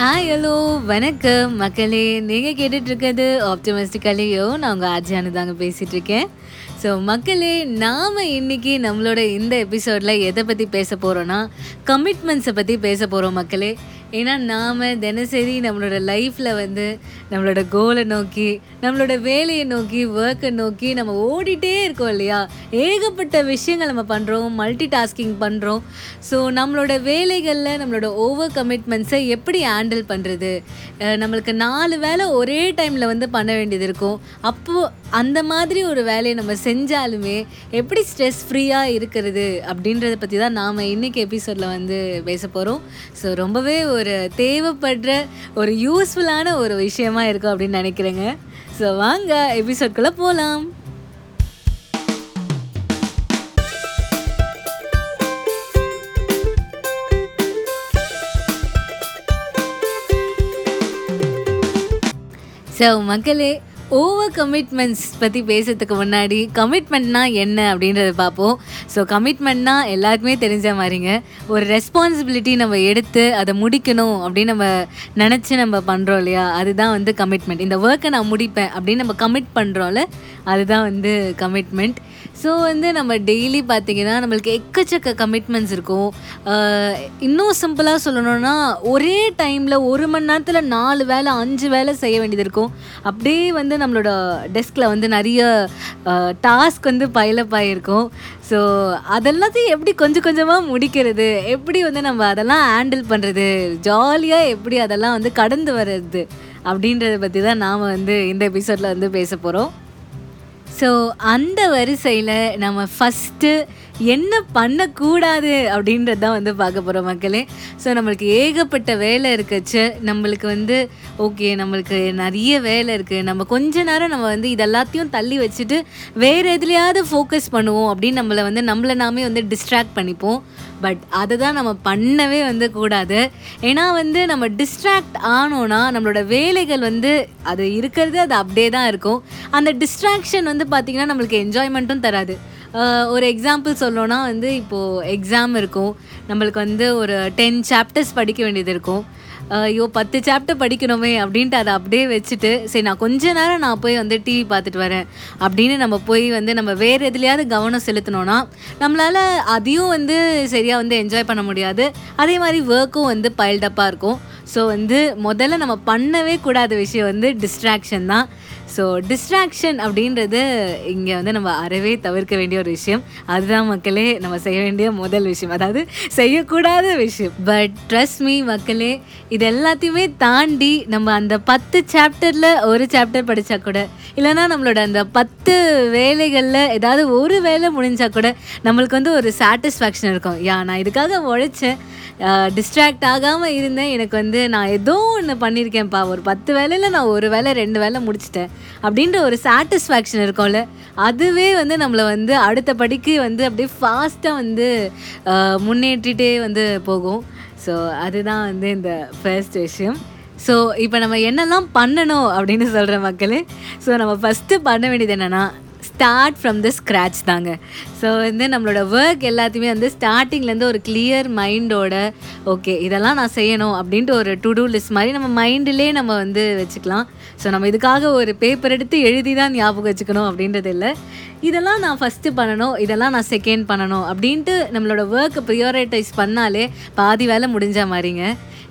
Hi hello வணக்கம். மக்களே நீங்கள் கேட்டுட்ருக்கிறது ஆப்டமிஸ்டிக்கலையோ நான் உங்கள் ஆர்ஜியானு தாங்க பேசிகிட்ருக்கேன் ஸோ மக்களே நாம் இன்னைக்கு நம்மளோட இந்த எபிசோடில் எதை பற்றி பேச போகிறோன்னா கமிட்மெண்ட்ஸை பற்றி பேச போகிறோம் மக்களே. ஏன்னா நாம் தினசரி நம்மளோட லைஃப்பில் வந்து நம்மளோட கோலை நோக்கி நம்மளோட வேலையை நோக்கி ஒர்க்கை நோக்கி நம்ம ஓடிட்டே இருக்கோம் இல்லையா? ஏகப்பட்ட விஷயங்கள் நம்ம பண்ணுறோம் மல்டி டாஸ்கிங் பண்ணுறோம் ஸோ நம்மளோட வேலைகளில் நம்மளோட ஓவர் கமிட்மெண்ட்ஸை எப்படி ஹேண்டில் பண்ணுறது நம்மளுக்கு நாலு வேலை ஒரே டைமில் வந்து பண்ண வேண்டியது இருக்கும். அப்போது அந்த மாதிரி ஒரு வேலையை நம்ம செஞ்சாலுமே எப்படி ஸ்ட்ரெஸ் ஃப்ரீயாக இருக்கிறது அப்படின்றத பற்றி தான் நாம் இன்றைக்கி எபிசோடில் வந்து பேச போகிறோம் ஸோ ரொம்பவே ஒரு தேவைப்படுற ஒரு யூஸ்ஃபுல்லான ஒரு விஷயமா இருக்கும் அப்படின்னு நினைக்கிறேங்க. ஸோ வாங்க எபிசோட்குள்ளே போகலாம் ஸோ மக்களே ஓவர் கமிட்மெண்ட்ஸ் பற்றி பேசுறதுக்கு முன்னாடி கமிட்மெண்ட்னா என்ன அப்படின்றத பார்ப்போம். ஸோ கமிட்மெண்ட்னா எல்லாருக்குமே தெரிஞ்ச மாதிரிங்க. ஒரு ரெஸ்பான்சிபிலிட்டி நம்ம எடுத்து அதை முடிக்கணும் அப்படின்னு நம்ம நினச்சி நம்ம பண்ணுறோம் இல்லையா? அதுதான் வந்து கமிட்மெண்ட் இந்த ஒர்க்கை நான் முடிப்பேன் அப்படின்னு நம்ம கமிட் பண்ணுறோம்ல அதுதான் வந்து கமிட்மெண்ட் ஸோ வந்து நம்ம டெய்லி பார்த்தீங்கன்னா நம்மளுக்கு எக்கச்சக்க கமிட்மெண்ட்ஸ் இருக்கும். இன்னும் சிம்பிளாக சொல்லணும்னா ஒரே டைமில் ஒரு மணி நேரத்தில் நாலு வேலை அஞ்சு வேலை செய்ய வேண்டியது இருக்கும். அப்படியே வந்து நம்மளோட டெஸ்கில் வந்து நிறைய டாஸ்க் வந்து பைலப் ஆகிருக்கும் ஸோ அதெல்லாத்தையும் எப்படி கொஞ்சம் கொஞ்சமாக முடிக்கிறது? எப்படி வந்து நம்ம அதெல்லாம் ஹேண்டில் பண்ணுறது ஜாலியாக எப்படி அதெல்லாம் வந்து கடந்து வர்றது? அப்படின்றத பற்றி தான் நாம் வந்து இந்த எபிசோடில் வந்து பேச போகிறோம் ஸோ அந்த வரிசையில் நம்ம ஃபஸ்ட்டு என்ன பண்ணக்கூடாது அப்படின்றது தான் வந்து பார்க்க போகிறோம் மக்களே. ஸோ நம்மளுக்கு ஏகப்பட்ட வேலை இருக்குச்சு. நம்மளுக்கு வந்து ஓகே நம்மளுக்கு நிறைய வேலை இருக்குது நம்ம கொஞ்ச நேரம் நம்ம வந்து இதெல்லாத்தையும் தள்ளி வச்சுட்டு வேறு எதுலையாவது ஃபோக்கஸ் பண்ணுவோம் அப்படின்னு நம்மளை வந்து நம்மளை நாமே வந்து டிஸ்ட்ராக்ட் பண்ணிப்போம். பட் அதை தான் நம்ம பண்ணவே வந்து கூடாது. ஏன்னா வந்து நம்ம டிஸ்ட்ராக்ட் ஆனோன்னா நம்மளோட வேலைகள் வந்து அது இருக்கிறது அது அப்படியே தான் இருக்கும். அந்த டிஸ்ட்ராக்ஷன் வந்து பார்த்திங்கன்னா நம்மளுக்கு என்ஜாய்மெண்ட்டும் தராது. ஒரு எக்ஸாம்பிள் சொல்லணும்னா வந்து இப்போது எக்ஸாம் இருக்கும். நம்மளுக்கு வந்து ஒரு டென் சாப்டர்ஸ் படிக்க வேண்டியது இருக்கும். ஐயோ பத்து சாப்டர் படிக்கணுமே அப்படின்ட்டு அதை அப்படியே வச்சுட்டு சரி நான் கொஞ்ச நேரம் நான் போய் வந்து டிவி பார்த்துட்டு வரேன் அப்படின்னு நம்ம போய் வந்து நம்ம வேறு எதுலையாவது கவனம் செலுத்தினோன்னா நம்மளால் அதையும் வந்து சரியாக வந்து என்ஜாய் பண்ண முடியாது. அதே மாதிரி ஒர்க்கும் வந்து பைல்டப்பாக இருக்கும். ஸோ வந்து முதல்ல நம்ம பண்ணவே கூடாத விஷயம் வந்து டிஸ்ட்ராக்ஷன் தான். ஸோ டிஸ்ட்ராக்ஷன் அப்படின்றது இங்கே வந்து நம்ம அறவே தவிர்க்க வேண்டிய ஒரு விஷயம். அதுதான் மக்களே நம்ம செய்ய வேண்டிய முதல் விஷயம். அதாவது செய்யக்கூடாத விஷயம். பட் ட்ரஸ்ட் மீ மக்களே இது எல்லாத்தையுமே தாண்டி நம்ம அந்த பத்து சாப்டரில் ஒரு சாப்டர் படித்தா கூட இல்லைன்னா நம்மளோட அந்த பத்து வேலைகளில் ஏதாவது ஒரு வேலை முடிஞ்சால் கூட நம்மளுக்கு வந்து ஒரு சாட்டிஸ்ஃபேக்ஷன் இருக்கும். யா நான் இதுக்காக உழைச்சேன். டிஸ்ட்ராக்ட் ஆகாமல் இருந்தேன். எனக்கு வந்து நான் ஏதோ ஒன்று பண்ணியிருக்கேன்ப்பா ஒரு பத்து வேலையில் நான் ஒரு வேலை ரெண்டு வேலை முடிச்சிட்டேன். அப்படின்ற ஒரு சாட்டிஸ்ஃபேக்ஷன் இருக்கும்ல. அதுவே வந்து நம்மளை வந்து அடுத்த படிக்கு வந்து அப்படியே ஃபாஸ்ட்டாக வந்து முன்னேற்றிட்டே வந்து போகும். ஸோ அதுதான் வந்து இந்த ஃபர்ஸ்ட் விஷயம். ஸோ இப்போ நம்ம என்னெல்லாம் பண்ணணும் அப்படின்னு சொல்கிற மக்களே ஸோ நம்ம ஃபஸ்ட்டு பண்ண வேண்டியது என்னென்னா ஸ்டார்ட் ஃப்ரம் த ஸ்க்ராட்ச் தாங்க. ஸோ வந்து நம்மளோட ஒர்க் எல்லாத்தையுமே வந்து ஸ்டார்டிங்லேருந்து ஒரு கிளியர் மைண்டோட ஓகே இதெல்லாம் நான் செய்யணும் அப்படின்ட்டு ஒரு டு டூ லிஸ்ட் மாதிரி நம்ம மைண்டிலே நம்ம வந்து வச்சுக்கலாம். ஸோ நம்ம இதுக்காக ஒரு பேப்பர் எடுத்து எழுதி தான் ஞாபகம் வச்சுக்கணும் அப்படின்றது இல்லை. இதெல்லாம் நான் ஃபஸ்ட்டு பண்ணணும் இதெல்லாம் நான் செகண்ட் பண்ணணும் அப்படின்ட்டு நம்மளோட ஒர்க்கை ப்ரியோரிட்டைஸ் பண்ணாலே பாதி வேலை முடிஞ்ச மாதிரிங்க.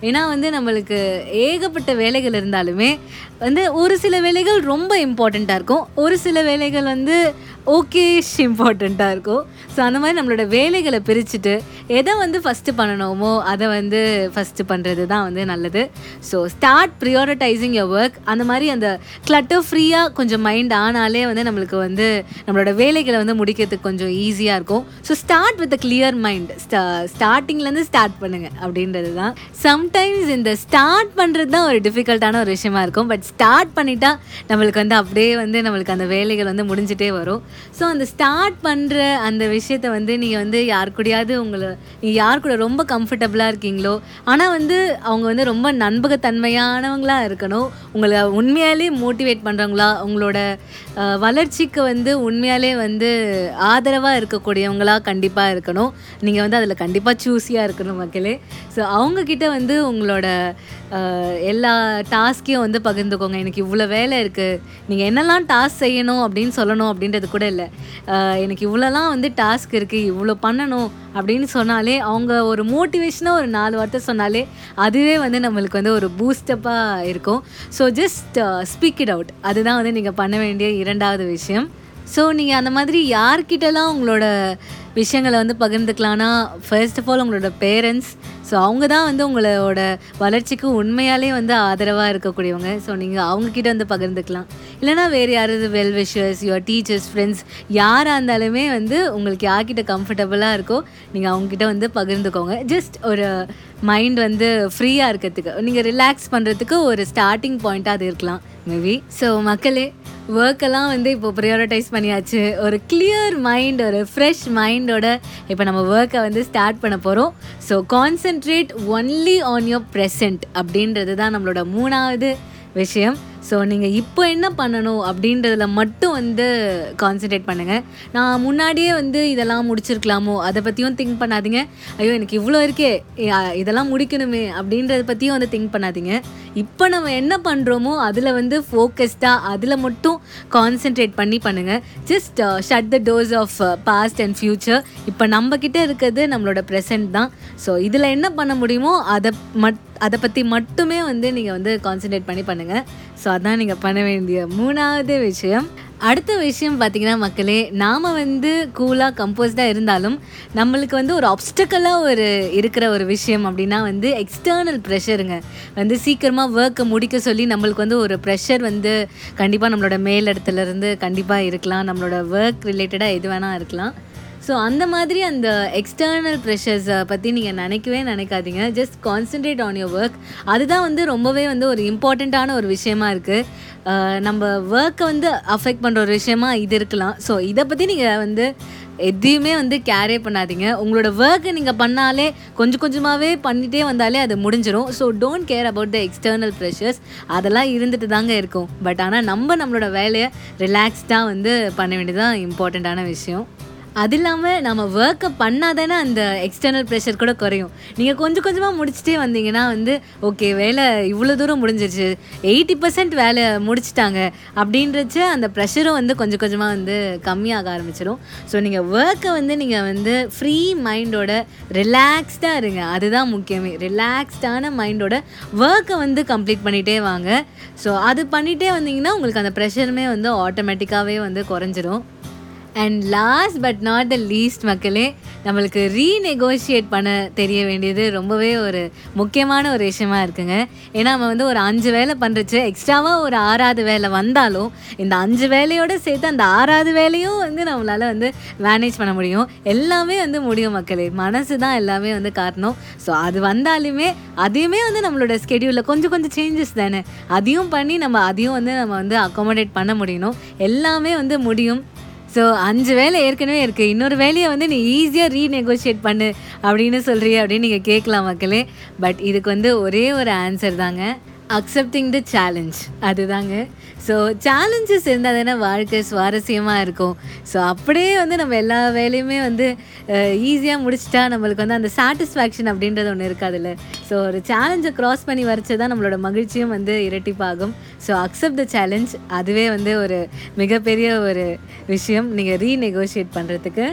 ஏன்னா வந்து நம்மளுக்கு ஏகப்பட்ட வேலைகள் இருந்தாலுமே வந்து ஒரு சில வேலைகள் ரொம்ப இம்பார்ட்டண்ட்டாக இருக்கும். ஒரு சில வேலைகள் வந்து ஓகேஷ் இம்பார்ட்டண்ட்டாக இருக்கும். ஸோ அந்த மாதிரி நம்மளோட வேலைகளை பிரிச்சுட்டு எதை வந்து ஃபஸ்ட்டு பண்ணணுமோ அதை வந்து ஃபஸ்ட்டு பண்ணுறது தான் வந்து நல்லது. So start prioritizing your work அந்த மாதிரி அந்த கிளட்டர் ஃப்ரீயாக கொஞ்சம் மைண்ட் ஆனாலே வந்து நம்மளுக்கு வந்து நம்மளோட வேலைகளை வந்து முடிக்கிறதுக்கு கொஞ்சம் ஈஸியாக இருக்கும். So start with a clear mind ஸ்டா ஸ்டார்டிங்லேருந்து ஸ்டார்ட் பண்ணுங்கள் அப்படின்றது தான். சம் சம்டைம்ஸ் இந்த ஸ்டார்ட் பண்ணுறது தான் ஒரு டிஃபிகல்ட்டான ஒரு விஷயமா இருக்கும். பட் ஸ்டார்ட் பண்ணிட்டா நம்மளுக்கு வந்து அப்படியே வந்து நம்மளுக்கு அந்த வேலைகள் வந்து முடிஞ்சிட்டே வரும். ஸோ அந்த ஸ்டார்ட் பண்ணுற அந்த விஷயத்த வந்து நீங்கள் வந்து யார் கூடயாவது உங்களை நீங்கள் யார் கூட ரொம்ப கம்ஃபர்டபுளாக இருக்கீங்களோ ஆனால் வந்து அவங்க வந்து ரொம்ப நண்பகத்தன்மையானவங்களாக இருக்கணும். உங்களை உண்மையாலே மோட்டிவேட் பண்ணுறவங்களா உங்களோட வளர்ச்சிக்கு வந்து உண்மையாலே வந்து ஆதரவாக இருக்கக்கூடியவங்களாக கண்டிப்பாக இருக்கணும். நீங்கள் வந்து அதில் கண்டிப்பாக சூஸியாக இருக்கணும் மக்களே. ஸோ அவங்கக்கிட்ட வந்து உங்களோட எல்லா டாஸ்க்கையும் வந்து பகிர்ந்துக்கோங்க. எனக்கு இவ்வளோ வேலை இருக்குது நீங்கள் என்னெல்லாம் டாஸ்க் செய்யணும் அப்படின்னு சொல்லணும் அப்படின்றது கூட இல்லை. எனக்கு இவ்வளோலாம் வந்து டாஸ்க் இருக்குது இவ்வளோ பண்ணணும் அப்படின்னு சொன்னாலே அவங்க ஒரு மோட்டிவேஷனாக ஒரு நாலு வார்த்தை சொன்னாலே அதுவே வந்து நம்மளுக்கு வந்து ஒரு பூஸ்டப்பாக இருக்கும். So just speak it out அதுதான் வந்து நீங்கள் பண்ண வேண்டிய இரண்டாவது விஷயம். ஸோ நீங்கள் அந்த மாதிரி யார்கிட்டலாம் உங்களோட விஷயங்களை வந்து பகிர்ந்துக்கலாம்னா ஃபர்ஸ்ட் ஆஃப் ஆல் உங்களோட பேரண்ட்ஸ் ஸோ அவங்க தான் வந்து உங்களோட வளர்ச்சிக்கு உண்மையாலே வந்து ஆதரவாக இருக்கக்கூடியவங்க. ஸோ நீங்கள் அவங்கக்கிட்ட வந்து பகிர்ந்துக்கலாம். இல்லைனா வேறு யாராவது well wishers your teachers friends யாராக இருந்தாலுமே வந்து உங்களுக்கு யார்கிட்ட கம்ஃபர்டபுளாக இருக்கோ நீங்கள் அவங்கக்கிட்ட வந்து பகிர்ந்துக்கோங்க. ஜஸ்ட் ஒரு மைண்ட் வந்து ஃப்ரீயாக இருக்கிறதுக்கு. நீங்கள் ரிலாக்ஸ் பண்ணுறதுக்கு ஒரு ஸ்டார்டிங் பாயிண்ட்டாக அது இருக்கலாம் மேபி ஸோ மக்களே ஒர்க்கெல்லாம் வந்து இப்போ ப்ரையாரிட்டைஸ் பண்ணியாச்சு. ஒரு கிளியர் மைண்ட் ஒரு ஃப்ரெஷ் மைண்டோட இப்போ நம்ம ஒர்க்கை வந்து ஸ்டார்ட் பண்ண போகிறோம் so concentrate only on your present அப்படின்றது தான் நம்மளோட மூணாவது விஷயம். ஸோ நீங்கள் இப்போ என்ன பண்ணணும் அப்படின்றதுல மட்டும் வந்து கான்சென்ட்ரேட் பண்ணுங்கள் நான் முன்னாடியே வந்து இதெல்லாம் முடிச்சிருக்கலாமோ? அதை பற்றியும் திங்க் பண்ணாதீங்க. ஐயோ எனக்கு இவ்வளோ இருக்கே. இதெல்லாம் முடிக்கணுமே அப்படின்றத பற்றியும் வந்து திங்க் பண்ணாதீங்க. இப்போ நம்ம என்ன பண்ணுறோமோ அதில் வந்து ஃபோக்கஸ்டாக அதில் மட்டும் கான்சென்ட்ரேட் பண்ணி பண்ணுங்கள் just shut the doors of past and future இப்போ நம்மக்கிட்ட இருக்கிறது நம்மளோட ப்ரெசன்ட் தான். ஸோ இதில் என்ன பண்ண முடியுமோ அதை மட் அதை பற்றி மட்டுமே வந்து நீங்கள் வந்து கான்சென்ட்ரேட் பண்ணி பண்ணுங்கள் ஸோ அதான் நீங்கள் பண்ண வேண்டிய மூணாவது விஷயம். அடுத்த விஷயம் பார்த்தீங்கன்னா மக்களே நாம் வந்து கூலாக கம்போஸ்டாக இருந்தாலும் நம்மளுக்கு வந்து ஒரு ஆப்ஸ்டக்கலாக ஒரு இருக்கிற ஒரு விஷயம் அப்படின்னா வந்து எக்ஸ்டர்னல் ப்ரெஷருங்க வந்து சீக்கிரமாக ஒர்க்கை முடிக்க சொல்லி நம்மளுக்கு வந்து ஒரு ப்ரெஷர் வந்து கண்டிப்பாக நம்மளோட மேல் மேலிடத்துலேருந்து கண்டிப்பாக இருக்கலாம். நம்மளோட ஒர்க் ரிலேட்டடாக எது வேணால் இருக்கலாம். ஸோ அந்த மாதிரி அந்த எக்ஸ்டர்னல் ப்ரெஷர்ஸை பற்றி நீங்கள் நினைக்கவே நினைக்காதீங்க. Just concentrate on your work அதுதான் வந்து ரொம்பவே வந்து ஒரு இம்பார்ட்டண்ட்டான ஒரு விஷயமா இருக்குது நம்ம ஒர்க்கை வந்து அஃபெக்ட் பண்ணுற ஒரு விஷயமா இது இருக்கலாம். ஸோ இதை பற்றி நீங்கள் வந்து எதையுமே வந்து கேரே பண்ணாதீங்க. உங்களோட ஒர்க்கை நீங்கள் பண்ணாலே கொஞ்சம் கொஞ்சமாகவே பண்ணிகிட்டே வந்தாலே அது முடிஞ்சிடும் so don't care about the external pressures அதெல்லாம் இருந்துட்டு தாங்க இருக்கும். பட் ஆனால் நம்ம நம்மளோட வேலையை ரிலாக்ஸ்டாக வந்து பண்ண வேண்டியதுதான் இம்பார்ட்டண்ட்டான விஷயம். அது இல்லாமல் நம்ம ஒர்க்கை பண்ணாதானே அந்த எக்ஸ்டர்னல் ப்ரெஷர் கூட குறையும். நீங்கள் கொஞ்சம் கொஞ்சமாக முடிச்சுட்டே வந்தீங்கன்னா வந்து ஓகே வேலை இவ்வளோ தூரம் முடிஞ்சிருச்சு எயிட்டி பர்சன்ட் வேலை முடிச்சிட்டாங்க அப்படின்றச்ச அந்த ப்ரெஷரும் வந்து கொஞ்சம் கொஞ்சமாக வந்து கம்மியாக ஆரம்பிச்சிடும் ஸோ நீங்கள் ஒர்க்கை வந்து நீங்கள் வந்து ஃப்ரீ மைண்டோட ரிலாக்ஸ்டாக இருங்க. அதுதான் முக்கியமே. ரிலாக்ஸ்டான மைண்டோட ஒர்க்கை வந்து கம்ப்ளீட் பண்ணிகிட்டே வாங்க. ஸோ அது பண்ணிகிட்டே வந்தீங்கன்னா உங்களுக்கு அந்த ப்ரெஷருமே வந்து ஆட்டோமேட்டிக்காகவே வந்து குறைஞ்சிரும். And last but not the least மக்களே நம்மளுக்கு ரீநெகோஷியேட் பண்ண தெரிய வேண்டியது ரொம்பவே ஒரு முக்கியமான ஒரு விஷயமா இருக்குங்க. ஏன்னா நம்ம வந்து ஒரு அஞ்சு வேலை பண்ணுறச்சு எக்ஸ்ட்ராவாக ஒரு ஆறாவது வேலை வந்தாலும் இந்த அஞ்சு வேலையோடு சேர்த்து அந்த ஆறாவது வேலையும் வந்து நம்மளால் வந்து மேனேஜ் பண்ண முடியும். எல்லாமே வந்து முடியும் மக்களே. மனசு தான் எல்லாமே வந்து காரணம் ஸோ அது வந்தாலுமே அதையுமே வந்து நம்மளோட ஸ்கெடியூலில் கொஞ்சம் கொஞ்சம் சேஞ்சஸ் தானே. அதையும் பண்ணி நம்ம அதையும் வந்து நம்ம வந்து அக்காமடேட் பண்ண முடியணும். எல்லாமே வந்து முடியும். ஸோ அஞ்சு வேலை ஏற்கனவே இருக்குது இன்னொரு வேலையை வந்து நீ ஈஸியாக ரீநெகோஷியேட் பண்ணு அப்படின்னு சொல்கிறீ அப்படின்னு நீங்கள் கேட்கலாம் மக்களே. பட் இதுக்கு வந்து ஒரே ஒரு ஆன்சர் தாங்க. அக்செப்டிங் த சேலஞ்ச் அதுதாங்க. ஸோ சேலஞ்சஸ் இருந்தால் தானே வாழ்க்கை சுவாரஸ்யமாக இருக்கும். ஸோ அப்படியே வந்து நம்ம எல்லா வேலையுமே வந்து ஈஸியாக முடிச்சிட்டா நம்மளுக்கு வந்து அந்த சாட்டிஸ்ஃபேக்ஷன் அப்படின்றது ஒன்று இருக்காதுல்ல. ஸோ ஒரு சேலஞ்சை க்ராஸ் பண்ணி வரைச்சு தான் நம்மளோட மகிழ்ச்சியும் வந்து இரட்டிப்பாகும். ஸோ அக்செப்ட் த சேலஞ்ச் அதுவே வந்து ஒரு மிகப்பெரிய ஒரு விஷயம். நீங்கள் ரீநெகோஷியேட் பண்ணுறதுக்கு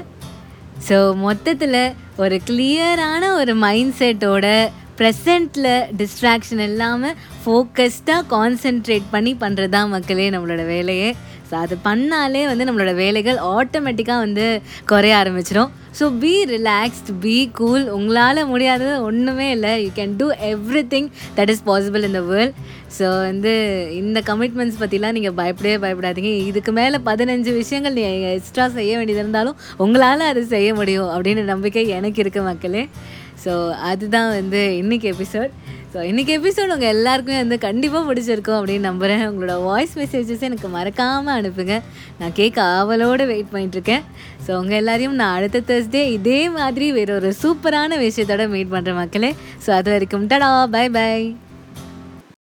ஸோ மொத்தத்தில் ஒரு கிளியரான ஒரு மைண்ட் செட்டோட ப்ரெசண்ட்டில் டிஸ்ட்ராக்ஷன் இல்லாமல் ஃபோக்கஸ்டாக கான்சென்ட்ரேட் பண்ணி பண்ணுறது தான் மக்களே நம்மளோட வேலையே. ஸோ அது பண்ணாலே வந்து நம்மளோட வேலைகள் ஆட்டோமேட்டிக்காக வந்து குறைய ஆரம்பிச்சிடும் so be relaxed be cool உங்களால் முடியாதது ஒன்றுமே இல்லை. You can do everything that is possible in the world so வந்து இந்த கமிட்மெண்ட்ஸ் பற்றிலாம் நீங்கள் பயப்படவே பயப்படாதீங்க. இதுக்கு மேலே பதினஞ்சு விஷயங்கள் நீங்கள் எக்ஸ்ட்ரா செய்ய வேண்டியது இருந்தாலும் உங்களால் அது செய்ய முடியும் அப்படின்ற நம்பிக்கை எனக்கு இருக்குது மக்களே. ஸோ அதுதான் வந்து இன்றைக்கி எபிசோட் ஸோ இன்றைக்கி எபிசோட் உங்கள் எல்லாருக்குமே வந்து கண்டிப்பாக பிடிச்சிருக்கும் அப்படின்னு நம்புகிறேன் உங்களோட வாய்ஸ் மெசேஜஸ் எனக்கு மறக்காமல் அனுப்புங்க. நான் கேட்க ஆவலோடு வெயிட் பண்ணிட்டுருக்கேன். ஸோ உங்கள் எல்லாரையும் நான் அடுத்த தேர்ஸ்டே இதே மாதிரி வேற ஒரு சூப்பரான விஷயத்தோட மீட் பண்ணுறேன் மக்களே. ஸோ அது வரைக்கும் டடா பை பை